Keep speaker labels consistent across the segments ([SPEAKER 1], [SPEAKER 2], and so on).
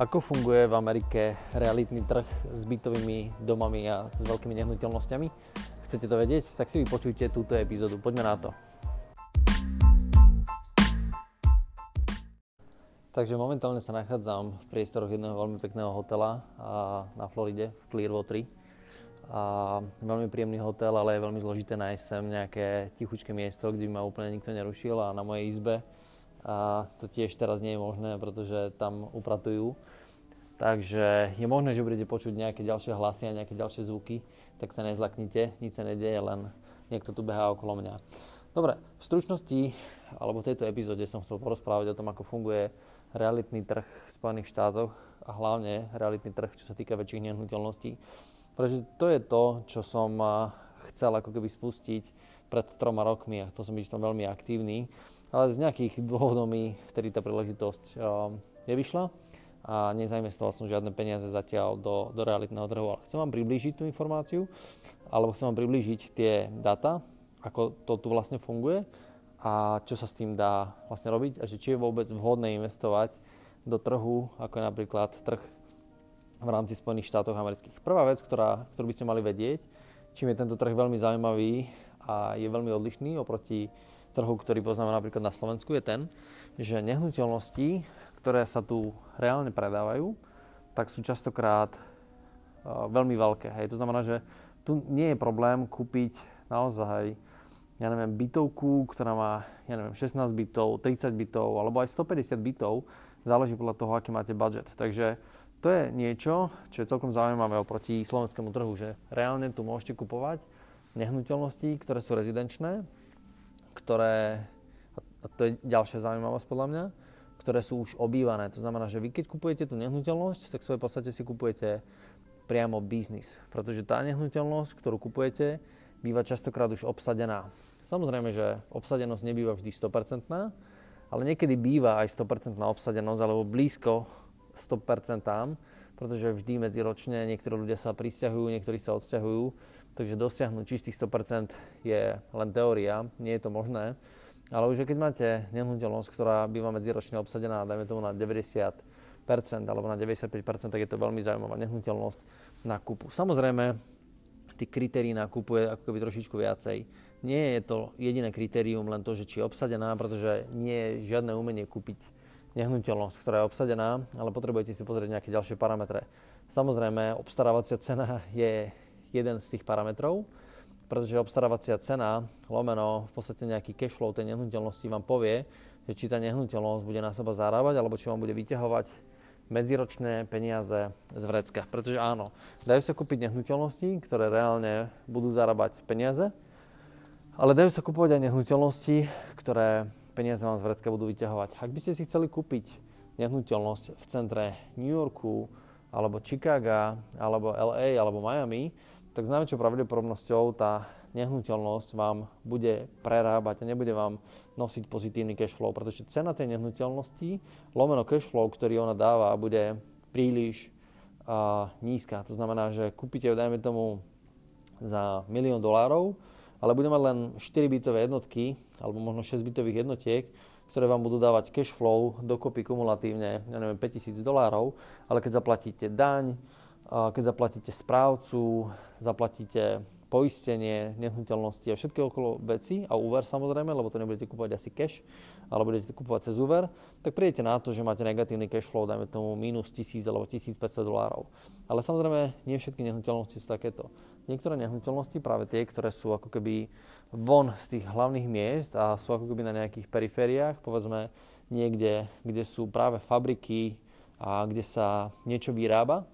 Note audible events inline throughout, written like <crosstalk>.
[SPEAKER 1] Ako funguje v Amerike realitný trh s bytovými domami a s veľkými nehnuteľnosťami? Chcete to vedieť? Tak si vypočujte túto epizódu. Poďme na to. Takže momentálne sa nachádzam v priestoroch jedného veľmi pekného hotela na Floride, v Clearwater. A veľmi príjemný hotel, ale je veľmi zložité nájsť sem nejaké tichučké miesto, kde by ma úplne nikto nerušil a na mojej izbe. A to tiež teraz nie je možné, pretože tam upratujú. Takže je možné, že budete počuť nejaké ďalšie hlasy a nejaké ďalšie zvuky, tak sa nezlaknite, nič sa nedieje, len niekto tu behá okolo mňa. Dobre, v stručnosti, alebo v tejto epizóde som chcel porozprávať o tom, ako funguje realitný trh v Spojených štátoch a hlavne realitný trh, čo sa týka väčších nehnuteľností. Pretože to je to, čo som chcel ako keby spustiť pred troma rokmi a chcel som byť v tom veľmi aktívny, ale z nejakých dôvodov mi vtedy tá príležitosť nevyšla a nezainvestoval som žiadne peniaze zatiaľ do, do realitného trhu. Ale chcem vám priblížiť tú informáciu, alebo chcem vám priblížiť tie data, ako to tu vlastne funguje a čo sa s tým dá vlastne robiť a že či je vôbec vhodné investovať do trhu, ako je napríklad trh v rámci Spojených štátov amerických. Prvá vec, ktorá, ktorú by ste mali vedieť, čím je tento trh veľmi zaujímavý a je veľmi odlišný oproti trhu, ktorý poznáme napríklad na Slovensku, je ten, že nehnuteľnosti, ktoré sa tu reálne predávajú, tak sú častokrát uh, veľmi veľké. Hej. To znamená, že tu nie je problém kúpiť naozaj ja neviem, bytovku, ktorá má, ja neviem, 16 bytov, 30 bytov, alebo aj 150 bytov, záleží podľa toho, aký máte budget. Takže to je niečo, čo je celkom zaujímavé oproti slovenskému trhu, že reálne tu môžete kupovať nehnuteľnosti, ktoré sú rezidenčné, ktoré, a to je ďalšia zaujímavosť podľa mňa, ktoré sú už obývané. To znamená, že vy keď kupujete tú nehnuteľnosť, tak v svojej podstate si kupujete priamo biznis. Pretože tá nehnuteľnosť, ktorú kupujete, býva častokrát už obsadená. Samozrejme, že obsadenosť nebýva vždy 100%, ale niekedy býva aj 100% obsadenosť, alebo blízko 100%, pretože vždy medziročne niektorí ľudia sa prisťahujú, niektorí sa odsťahujú, takže dosiahnuť čistých 100% je len teória, nie je to možné. Ale už keď máte nehnuteľnosť, ktorá býva medziročne obsadená, dajme tomu na 90% alebo na 95%, tak je to veľmi zaujímavá nehnuteľnosť na kúpu. Samozrejme, tých kritérií nákupu je ako keby trošičku viacej nie je to jediné kritérium len to, že či je obsadená, pretože nie je žiadne umenie kúpiť nehnuteľnosť, ktorá je obsadená, ale potrebujete si pozrieť nejaké ďalšie parametre. Samozrejme, obstarávacia cena je jeden z tých parametrov, pretože obstarávacia cena, lomeno v podstate nejaký cash flow tej nehnuteľnosti vám povie, že či tá nehnuteľnosť bude na seba zarábať, alebo či vám bude vyťahovať medziročné peniaze z vrecka. Pretože áno, dajú sa kúpiť nehnuteľnosti, ktoré reálne budú zarábať peniaze, ale dajú sa kupovať aj nehnuteľnosti, ktoré peniaze vám z vrecka budú vyťahovať. Ak by ste si chceli kúpiť nehnuteľnosť v centre New Yorku, alebo Chicaga, alebo LA, alebo Miami, tak s najväčšou pravdepodobnosťou tá nehnuteľnosť vám bude prerábať a nebude vám nosiť pozitívny cash flow, pretože cena tej nehnuteľnosti, lomeno cash flow, ktorý ona dáva, bude príliš uh, nízka. To znamená, že kúpite ju, dajme tomu, za milión dolárov, ale bude mať len 4 bytové jednotky, alebo možno 6 bytových jednotiek, ktoré vám budú dávať cash flow dokopy kumulatívne, ja neviem, 5000 dolárov, ale keď zaplatíte daň, keď zaplatíte správcu, zaplatíte poistenie, nehnuteľnosti a všetky okolo veci a úver samozrejme, lebo to nebudete kúpovať asi cash, ale budete kúpovať cez úver, tak prídete na to, že máte negatívny cash flow, dajme tomu minus 1000 alebo 1500 dolárov. Ale samozrejme, nie všetky nehnuteľnosti sú takéto. Niektoré nehnuteľnosti, práve tie, ktoré sú ako keby von z tých hlavných miest a sú ako keby na nejakých perifériách, povedzme niekde, kde sú práve fabriky a kde sa niečo vyrába,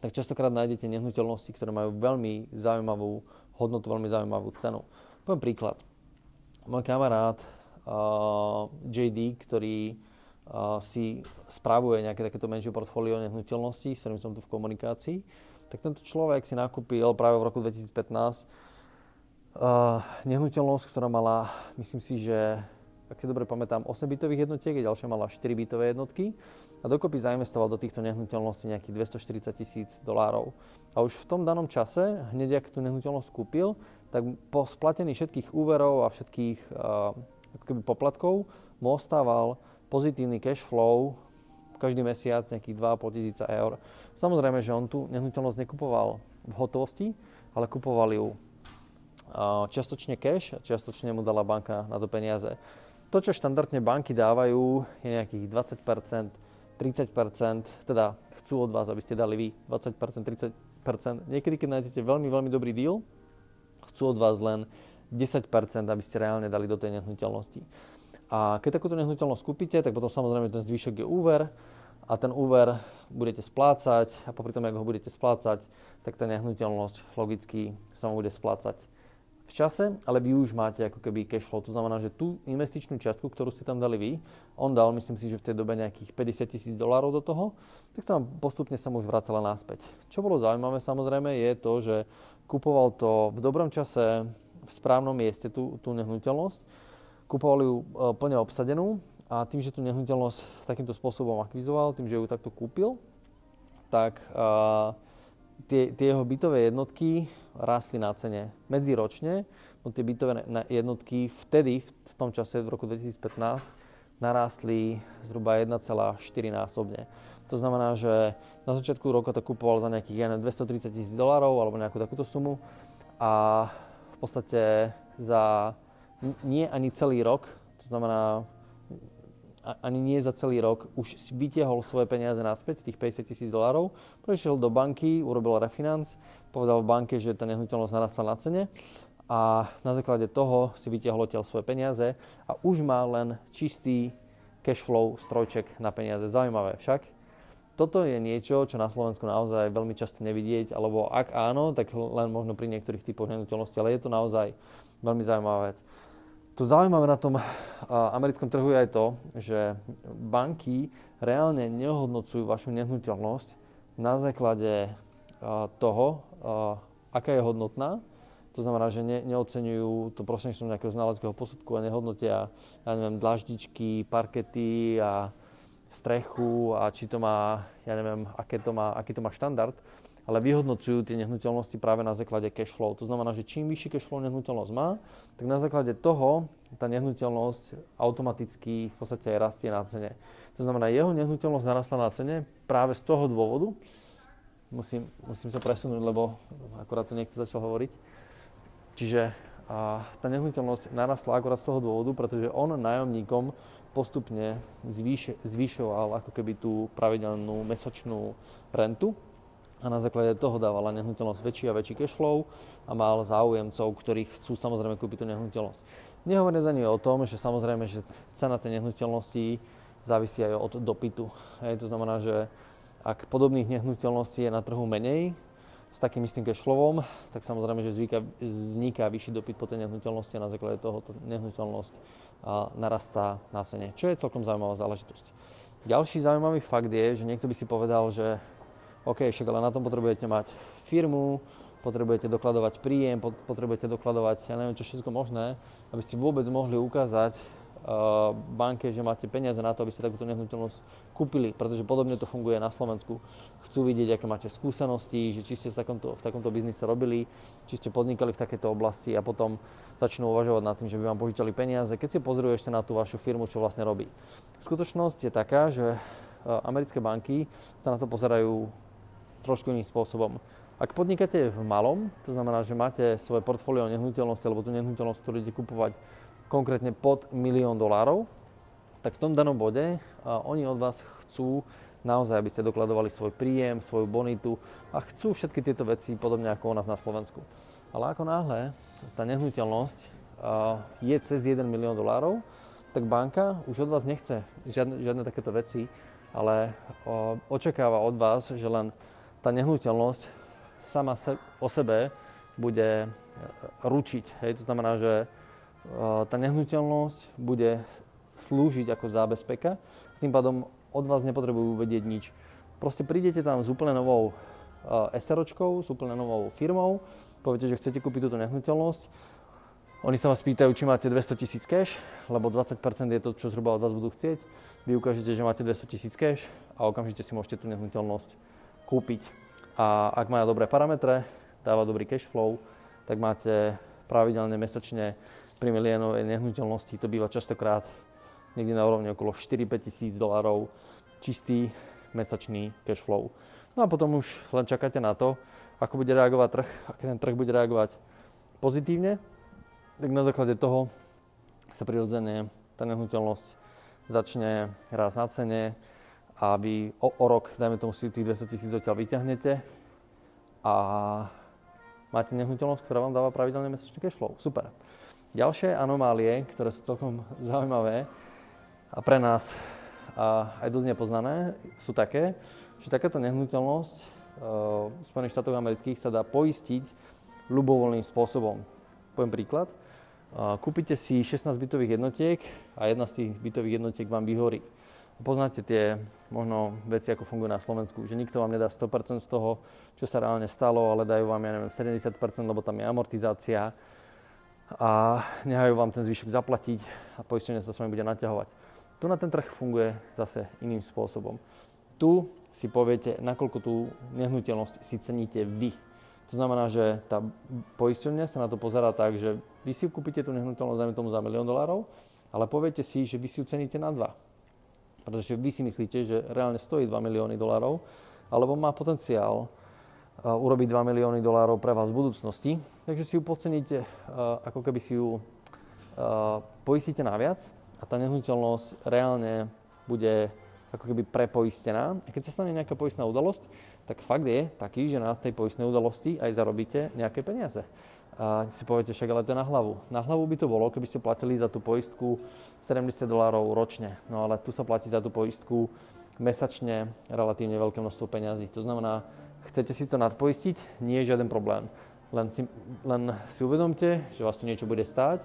[SPEAKER 1] tak častokrát nájdete nehnuteľnosti, ktoré majú veľmi zaujímavú hodnotu, veľmi zaujímavú cenu. Poviem príklad. Môj kamarát uh, JD, ktorý uh, si spravuje nejaké takéto menšie portfólio nehnuteľností, s ktorým som tu v komunikácii, tak tento človek si nakúpil práve v roku 2015 uh, nehnuteľnosť, ktorá mala, myslím si, že ak si dobre pamätám, 8 bytových jednotiek a ďalšia mala 4 bytové jednotky a dokopy zainvestoval do týchto nehnuteľností nejakých 240 tisíc dolárov. A už v tom danom čase, hneď ak tú nehnuteľnosť kúpil, tak po splatení všetkých úverov a všetkých uh, keby poplatkov mu ostával pozitívny cash flow každý mesiac nejakých 2,5 tisíca eur. Samozrejme, že on tú nehnuteľnosť nekupoval v hotovosti, ale kupoval ju čiastočne cash a čiastočne mu dala banka na to peniaze. To, čo štandardne banky dávajú, je nejakých 20%, 30%, teda chcú od vás, aby ste dali vy 20%, 30%. Niekedy, keď nájdete veľmi, veľmi dobrý deal, chcú od vás len 10%, aby ste reálne dali do tej nehnuteľnosti. A keď takúto nehnuteľnosť kúpite, tak potom samozrejme ten zvyšok je úver a ten úver budete splácať a popri tom, ako ho budete splácať, tak tá nehnuteľnosť logicky sa vám bude splácať v čase, ale vy už máte ako keby cash flow. To znamená, že tú investičnú čiastku, ktorú ste tam dali vy, on dal, myslím si, že v tej dobe nejakých 50 tisíc dolárov do toho, tak sa vám postupne sa mu už vracala naspäť. Čo bolo zaujímavé samozrejme je to, že kupoval to v dobrom čase, v správnom mieste tú, tú nehnuteľnosť, kupoval ju e, plne obsadenú a tým, že tú nehnuteľnosť takýmto spôsobom akvizoval, tým, že ju takto kúpil, tak uh, tie, tie jeho bytové jednotky rástli na cene medziročne, no tie bytové jednotky vtedy, v tom čase, v roku 2015, narástli zhruba 1,4 násobne. To znamená, že na začiatku roka to kupoval za nejakých 230 tisíc dolárov alebo nejakú takúto sumu a v podstate za nie ani celý rok, to znamená ani nie za celý rok, už si vytiahol svoje peniaze naspäť, tých 50 tisíc dolárov, prešiel do banky, urobil refinanc, povedal v banke, že tá nehnuteľnosť narastla na cene a na základe toho si vytiahol odtiaľ svoje peniaze a už má len čistý cash flow strojček na peniaze. Zaujímavé však. Toto je niečo, čo na Slovensku naozaj veľmi často nevidieť, alebo ak áno, tak len možno pri niektorých typoch nehnuteľnosti, ale je to naozaj veľmi zaujímavá vec. To zaujímavé na tom americkom trhu je aj to, že banky reálne neohodnocujú vašu nehnuteľnosť na základe toho, aká je hodnotná. To znamená, že ne, neocenujú to prostredníctvom nejakého znaleckého posudku a nehodnotia, ja neviem, dlaždičky, parkety a strechu a či to má, ja neviem, aké to má, aký to má štandard ale vyhodnocujú tie nehnuteľnosti práve na základe cash flow. To znamená, že čím vyšší cash flow nehnuteľnosť má, tak na základe toho tá nehnuteľnosť automaticky v podstate aj rastie na cene. To znamená, jeho nehnuteľnosť narastla na cene práve z toho dôvodu, musím, musím sa presunúť, lebo akorát to niekto začal hovoriť, čiže a tá nehnuteľnosť narastla akorát z toho dôvodu, pretože on nájomníkom postupne zvýš, zvýšoval ako keby tú pravidelnú mesačnú rentu a na základe toho dávala nehnuteľnosť väčší a väčší cash flow a mal záujemcov, ktorí chcú samozrejme kúpiť tú nehnuteľnosť. Nehovorím za o tom, že samozrejme, že cena tej nehnuteľnosti závisí aj od dopytu. Hej, to znamená, že ak podobných nehnuteľností je na trhu menej, s takým istým cashflowom, tak samozrejme, že vzniká, vzniká vyšší dopyt po tej nehnuteľnosti a na základe toho nehnuteľnosť a, narastá na cene, čo je celkom zaujímavá záležitosť. Ďalší zaujímavý fakt je, že niekto by si povedal, že OK, však ale na tom potrebujete mať firmu, potrebujete dokladovať príjem, potrebujete dokladovať, ja neviem čo všetko možné, aby ste vôbec mohli ukázať uh, banke, že máte peniaze na to, aby ste takúto nehnuteľnosť kúpili, pretože podobne to funguje na Slovensku. Chcú vidieť, aké máte skúsenosti, že či ste v takomto, v takomto biznise robili, či ste podnikali v takejto oblasti a potom začnú uvažovať nad tým, že by vám požičali peniaze, keď si pozrú ešte na tú vašu firmu, čo vlastne robí. Skutočnosť je taká, že americké banky sa na to pozerajú trošku iným spôsobom. Ak podnikáte v malom, to znamená, že máte svoje portfólio nehnuteľnosti alebo tú nehnuteľnosť, ktorú idete kupovať konkrétne pod milión dolárov, tak v tom danom bode oni od vás chcú naozaj, aby ste dokladovali svoj príjem, svoju bonitu a chcú všetky tieto veci podobne ako u nás na Slovensku. Ale ako náhle tá nehnuteľnosť je cez 1 milión dolárov, tak banka už od vás nechce žiadne, žiadne takéto veci, ale očakáva od vás, že len tá nehnuteľnosť sama se, o sebe bude e, ručiť. Hej? To znamená, že e, tá nehnuteľnosť bude slúžiť ako zábezpeka, tým pádom od vás nepotrebujú vedieť nič. Proste prídete tam s úplne novou e, SROčkou, s úplne novou firmou, poviete, že chcete kúpiť túto nehnuteľnosť, oni sa vás pýtajú, či máte 200 tisíc cash, lebo 20% je to, čo zhruba od vás budú chcieť. Vy ukážete, že máte 200 tisíc cash a okamžite si môžete tú nehnuteľnosť kúpiť. A ak má dobré parametre, dáva dobrý cash flow, tak máte pravidelne mesačne pri miliónovej nehnuteľnosti, to býva častokrát niekde na úrovni okolo 4-5 tisíc dolárov, čistý mesačný cash flow. No a potom už len čakáte na to, ako bude reagovať trh. Ak ten trh bude reagovať pozitívne, tak na základe toho sa prirodzene tá nehnuteľnosť začne raz na cene, aby o, o rok, dajme tomu si tých 200 tisíc odtiaľ vyťahnete a máte nehnuteľnosť, ktorá vám dáva pravidelne mesačný cash flow. Super. Ďalšie anomálie, ktoré sú celkom <laughs> zaujímavé a pre nás a aj dosť nepoznané, sú také, že takáto nehnuteľnosť e, v Spojených štátoch amerických sa dá poistiť ľubovoľným spôsobom. Poviem príklad. E, kúpite si 16 bytových jednotiek a jedna z tých bytových jednotiek vám vyhorí. Poznáte tie možno veci, ako fungujú na Slovensku, že nikto vám nedá 100% z toho, čo sa reálne stalo, ale dajú vám, ja neviem, 70%, lebo tam je amortizácia a nehajú vám ten zvyšok zaplatiť a poistenie sa s vami bude naťahovať. Tu na ten trh funguje zase iným spôsobom. Tu si poviete, nakoľko tú nehnuteľnosť si ceníte vy. To znamená, že tá poisťovňa sa na to pozerá tak, že vy si kúpite tú nehnuteľnosť, dajme tomu za milión dolárov, ale poviete si, že vy si ju ceníte na dva. Pretože vy si myslíte, že reálne stojí 2 milióny dolárov, alebo má potenciál urobiť 2 milióny dolárov pre vás v budúcnosti. Takže si ju podceníte, ako keby si ju poistíte naviac a tá nehnuteľnosť reálne bude ako keby prepoistená. A keď sa stane nejaká poistná udalosť, tak fakt je taký, že na tej poistnej udalosti aj zarobíte nejaké peniaze. A si poviete, však ale to je na hlavu. Na hlavu by to bolo, keby ste platili za tú poistku 70 dolárov ročne. No ale tu sa platí za tú poistku mesačne relatívne veľké množstvo peňazí. To znamená, Chcete si to nadpoistiť? Nie je žiaden problém. Len si, len si uvedomte, že vás to niečo bude stáť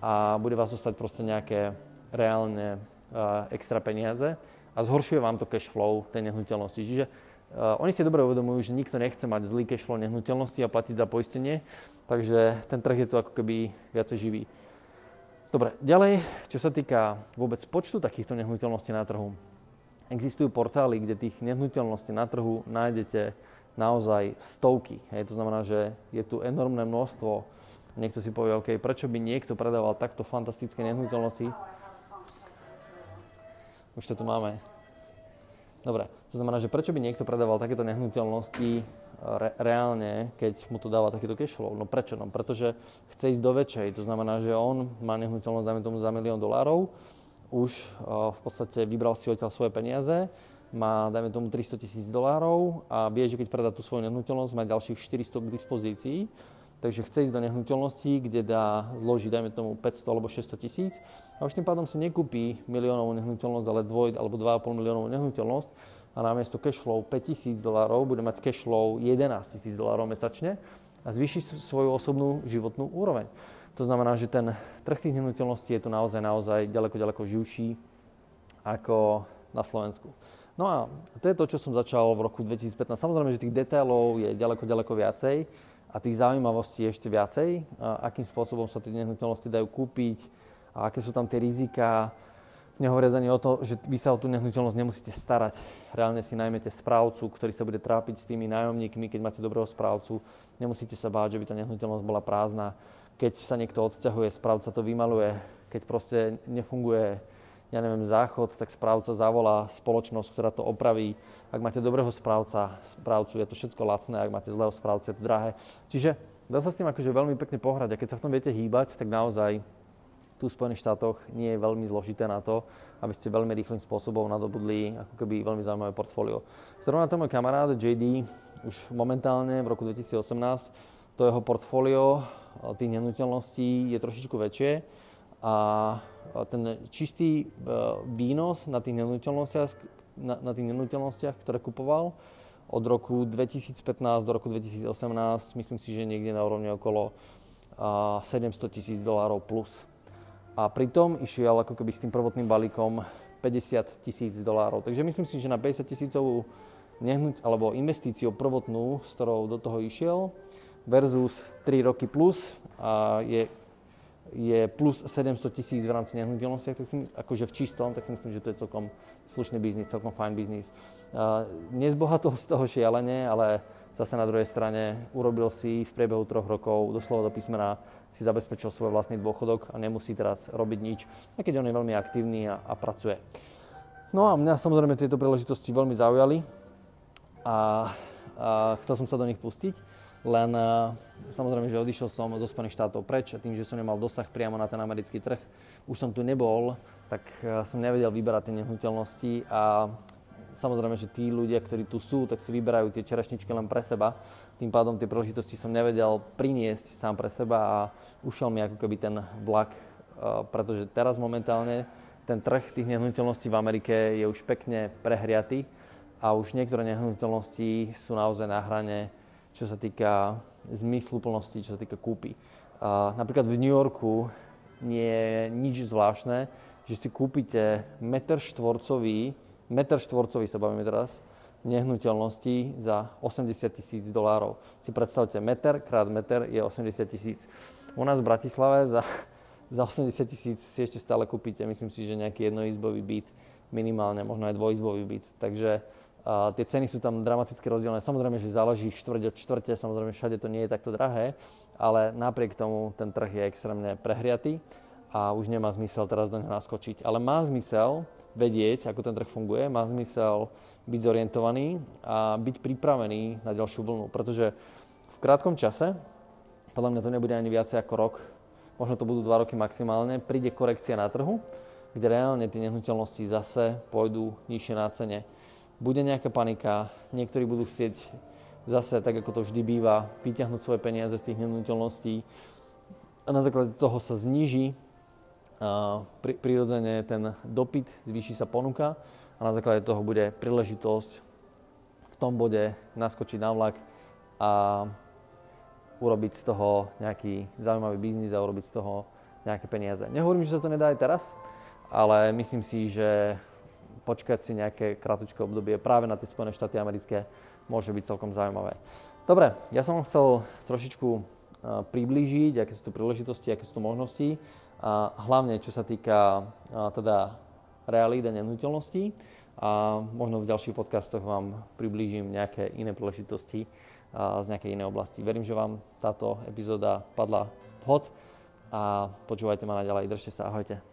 [SPEAKER 1] a bude vás zostať proste nejaké reálne uh, extra peniaze a zhoršuje vám to cash flow tej nehnuteľnosti. Čiže uh, oni si dobre uvedomujú, že nikto nechce mať zlý cash flow nehnuteľnosti a platiť za poistenie, takže ten trh je tu ako keby viacej živý. Dobre, ďalej, čo sa týka vôbec počtu takýchto nehnuteľností na trhu, existujú portály, kde tých nehnuteľností na trhu nájdete naozaj stovky. Hej, to znamená, že je tu enormné množstvo. Niekto si povie, OK, prečo by niekto predával takto fantastické nehnuteľnosti? Už to tu máme. Dobre, to znamená, že prečo by niekto predával takéto nehnuteľnosti re- reálne, keď mu to dáva takýto cash flow? No prečo? No pretože chce ísť do väčšej. To znamená, že on má nehnuteľnosť, dajme tomu, za milión dolárov, už v podstate vybral si odtiaľ svoje peniaze, má, dajme tomu, 300 tisíc dolárov a vie, že keď predá tú svoju nehnuteľnosť, má ďalších 400 k dispozícii, takže chce ísť do nehnuteľnosti, kde dá zložiť, dajme tomu, 500 alebo 600 tisíc a už tým pádom si nekúpi miliónovú nehnuteľnosť, ale dvoj alebo 2,5 miliónovú nehnuteľnosť a namiesto cash flow 5 tisíc dolárov bude mať cash flow 11 tisíc dolárov mesačne a zvýši svoju osobnú životnú úroveň. To znamená, že ten trh tých nehnuteľností je tu naozaj, naozaj ďaleko, ďaleko živší ako na Slovensku. No a to je to, čo som začal v roku 2015. Samozrejme, že tých detailov je ďaleko, ďaleko viacej a tých zaujímavostí ešte viacej. Akým spôsobom sa tie nehnuteľnosti dajú kúpiť a aké sú tam tie rizika. Nehovoriac ani o to, že vy sa o tú nehnuteľnosť nemusíte starať. Reálne si najmete správcu, ktorý sa bude trápiť s tými nájomníkmi, keď máte dobrého správcu. Nemusíte sa báť, že by tá nehnuteľnosť bola prázdna keď sa niekto odsťahuje, správca to vymaluje, keď proste nefunguje, ja neviem, záchod, tak správca zavolá spoločnosť, ktorá to opraví. Ak máte dobrého správca, správcu, je to všetko lacné, ak máte zlého správcu, je to drahé. Čiže dá sa s tým akože veľmi pekne pohrať a keď sa v tom viete hýbať, tak naozaj tu v Spojených štátoch nie je veľmi zložité na to, aby ste veľmi rýchlým spôsobom nadobudli ako keby veľmi zaujímavé portfólio. Zrovna ten môj kamarát JD už momentálne v roku 2018 to jeho portfólio tých nehnuteľností je trošičku väčšie a ten čistý e, výnos na tých nehnuteľnostiach, na, na tých nehnuteľnostiach ktoré kupoval od roku 2015 do roku 2018, myslím si, že niekde na úrovni okolo 700 tisíc dolárov plus. A pritom išiel ako keby s tým prvotným balíkom 50 tisíc dolárov. Takže myslím si, že na 50 tisícovú nehnuť, alebo investíciu prvotnú, s ktorou do toho išiel, versus 3 roky plus a je, je plus 700 tisíc v rámci nehnuteľnosti, akože v čistom, tak si myslím, že to je celkom slušný biznis, celkom fajn biznis. Uh, nezbohatol z toho šialene, ale zase na druhej strane urobil si v priebehu troch rokov doslova do písmena si zabezpečil svoj vlastný dôchodok a nemusí teraz robiť nič, aj keď on je veľmi aktívny a, a pracuje. No a mňa samozrejme tieto príležitosti veľmi zaujali a, a chcel som sa do nich pustiť, len a, samozrejme, že odišiel som zo Spojených štátov preč a tým, že som nemal dosah priamo na ten americký trh, už som tu nebol, tak som nevedel vyberať tie nehnuteľnosti a samozrejme, že tí ľudia, ktorí tu sú, tak si vyberajú tie čerešničky len pre seba. Tým pádom tie príležitosti som nevedel priniesť sám pre seba a ušiel mi ako keby ten vlak, pretože teraz momentálne ten trh tých nehnuteľností v Amerike je už pekne prehriatý a už niektoré nehnuteľnosti sú naozaj na hrane, čo sa týka zmysluplnosti, čo sa týka kúpy. napríklad v New Yorku nie je nič zvláštne, že si kúpite meter štvorcový meter štvorcový sa bavíme teraz, nehnuteľnosti za 80 tisíc dolárov. Si predstavte, meter krát meter je 80 tisíc. U nás v Bratislave za, <laughs> za 80 tisíc si ešte stále kúpite, myslím si, že nejaký jednoizbový byt, minimálne, možno aj dvojizbový byt. Takže a tie ceny sú tam dramaticky rozdielne. Samozrejme, že záleží štvrť od štvrte, samozrejme všade to nie je takto drahé, ale napriek tomu ten trh je extrémne prehriatý a už nemá zmysel teraz do neho naskočiť. Ale má zmysel vedieť, ako ten trh funguje, má zmysel byť zorientovaný a byť pripravený na ďalšiu vlnu, pretože v krátkom čase, podľa mňa to nebude ani viacej ako rok, možno to budú dva roky maximálne, príde korekcia na trhu, kde reálne tie nehnuteľnosti zase pôjdu nižšie na cene. Bude nejaká panika, niektorí budú chcieť zase, tak ako to vždy býva, vyťahnuť svoje peniaze z tých nehnuteľností a na základe toho sa zníži pri, prirodzene ten dopyt, zvýši sa ponuka a na základe toho bude príležitosť v tom bode naskočiť na vlak a urobiť z toho nejaký zaujímavý biznis a urobiť z toho nejaké peniaze. Nehovorím, že sa to nedá aj teraz, ale myslím si, že počkať si nejaké krátke obdobie práve na tie Spojené štáty americké môže byť celkom zaujímavé. Dobre, ja som chcel trošičku priblížiť, aké sú tu príležitosti, aké sú tu možnosti a hlavne čo sa týka teda realít a nehnuteľností a možno v ďalších podcastoch vám priblížim nejaké iné príležitosti z nejakej inej oblasti. Verím, že vám táto epizóda padla vhod a počúvajte ma naďalej. Držte sa, ahojte.